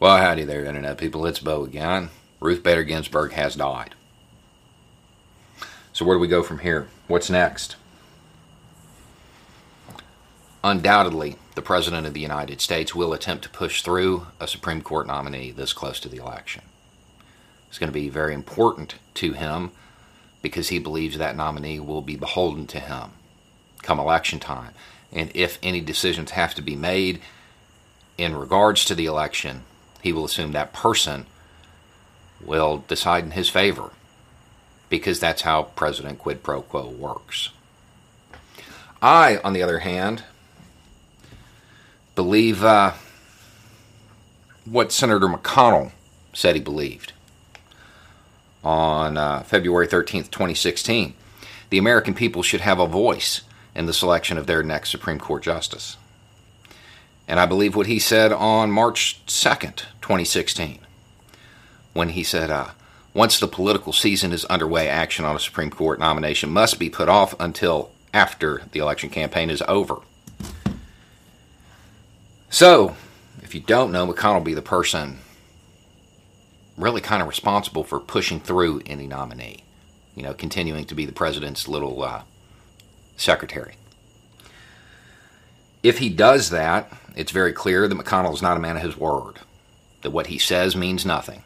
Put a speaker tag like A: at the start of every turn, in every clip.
A: Well, howdy there, Internet people. It's Bo again. Ruth Bader Ginsburg has died. So, where do we go from here? What's next? Undoubtedly, the President of the United States will attempt to push through a Supreme Court nominee this close to the election. It's going to be very important to him because he believes that nominee will be beholden to him come election time. And if any decisions have to be made in regards to the election, he will assume that person will decide in his favor because that's how President quid pro quo works. I, on the other hand, believe uh, what Senator McConnell said he believed on uh, February 13th, 2016. The American people should have a voice in the selection of their next Supreme Court justice. And I believe what he said on March 2nd, 2016, when he said, uh, once the political season is underway, action on a Supreme Court nomination must be put off until after the election campaign is over. So, if you don't know, McConnell will be the person really kind of responsible for pushing through any nominee, you know, continuing to be the president's little uh, secretary. If he does that, it's very clear that McConnell is not a man of his word, that what he says means nothing,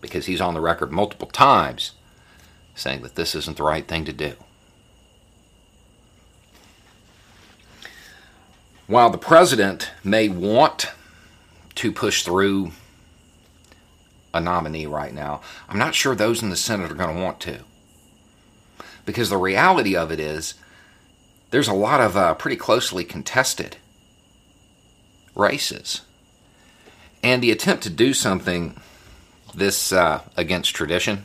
A: because he's on the record multiple times saying that this isn't the right thing to do. While the president may want to push through a nominee right now, I'm not sure those in the Senate are going to want to. Because the reality of it is, there's a lot of uh, pretty closely contested races. And the attempt to do something this uh, against tradition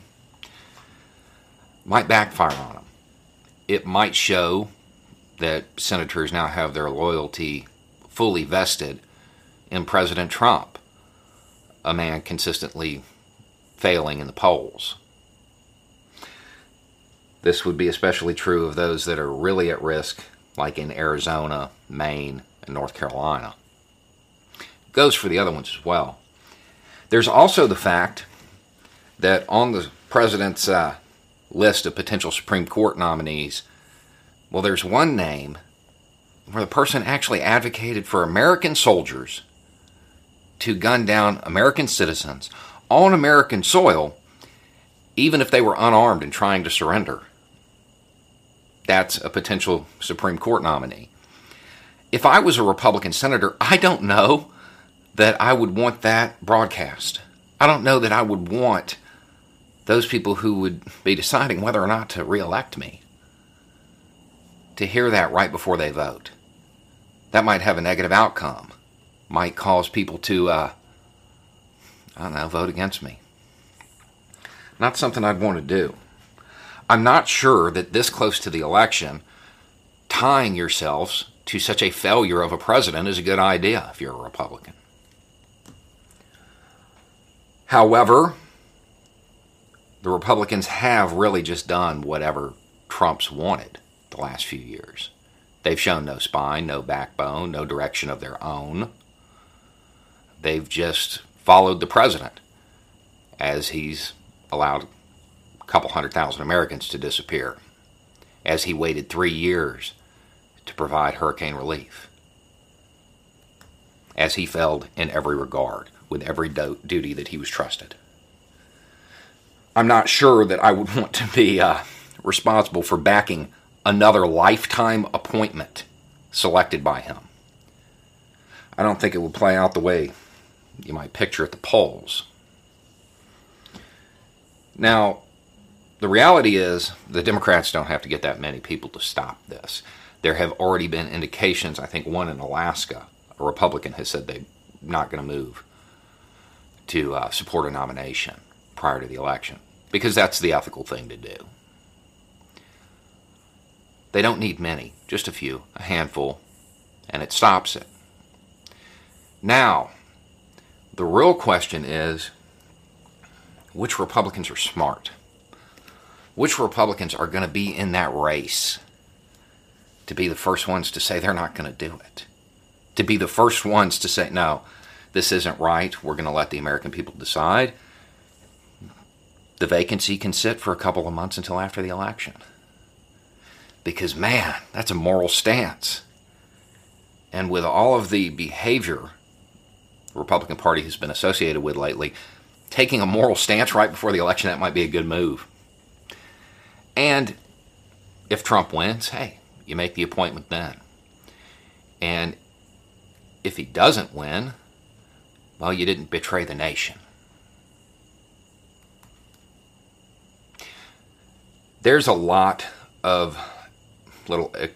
A: might backfire on them. It might show that senators now have their loyalty fully vested in President Trump, a man consistently failing in the polls. This would be especially true of those that are really at risk, like in Arizona, Maine, and North Carolina goes for the other ones as well. There's also the fact that on the president's uh, list of potential Supreme Court nominees, well, there's one name where the person actually advocated for American soldiers to gun down American citizens on American soil, even if they were unarmed and trying to surrender. That's a potential Supreme Court nominee. If I was a Republican senator, I don't know that I would want that broadcast. I don't know that I would want those people who would be deciding whether or not to reelect me to hear that right before they vote. That might have a negative outcome, might cause people to, uh, I don't know, vote against me. Not something I'd want to do. I'm not sure that this close to the election, tying yourselves to such a failure of a president is a good idea if you're a Republican. However, the Republicans have really just done whatever Trump's wanted the last few years. They've shown no spine, no backbone, no direction of their own. They've just followed the president as he's allowed a couple hundred thousand Americans to disappear, as he waited three years to provide hurricane relief, as he failed in every regard with every do- duty that he was trusted. I'm not sure that I would want to be uh, responsible for backing another lifetime appointment selected by him. I don't think it would play out the way you might picture at the polls. Now, the reality is the Democrats don't have to get that many people to stop this. There have already been indications, I think one in Alaska, a Republican has said they're not going to move to uh, support a nomination prior to the election because that's the ethical thing to do. They don't need many, just a few, a handful, and it stops it. Now, the real question is which Republicans are smart? Which Republicans are going to be in that race to be the first ones to say they're not going to do it? To be the first ones to say, no, this isn't right. We're going to let the American people decide. The vacancy can sit for a couple of months until after the election. Because, man, that's a moral stance. And with all of the behavior the Republican Party has been associated with lately, taking a moral stance right before the election, that might be a good move. And if Trump wins, hey, you make the appointment then. And if he doesn't win, well, you didn't betray the nation. There's a lot of little uh,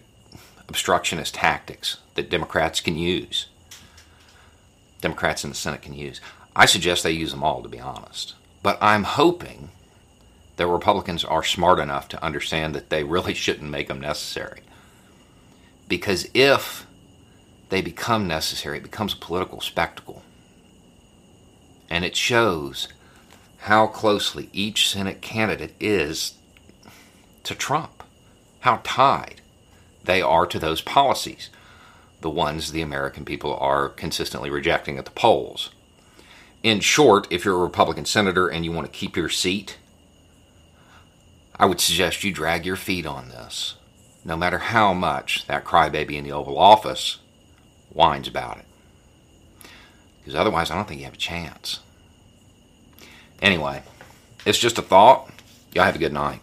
A: obstructionist tactics that Democrats can use. Democrats in the Senate can use. I suggest they use them all, to be honest. But I'm hoping that Republicans are smart enough to understand that they really shouldn't make them necessary. Because if they become necessary, it becomes a political spectacle. And it shows how closely each Senate candidate is to Trump, how tied they are to those policies, the ones the American people are consistently rejecting at the polls. In short, if you're a Republican senator and you want to keep your seat, I would suggest you drag your feet on this, no matter how much that crybaby in the Oval Office whines about it because otherwise I don't think you have a chance. Anyway, it's just a thought. Y'all have a good night.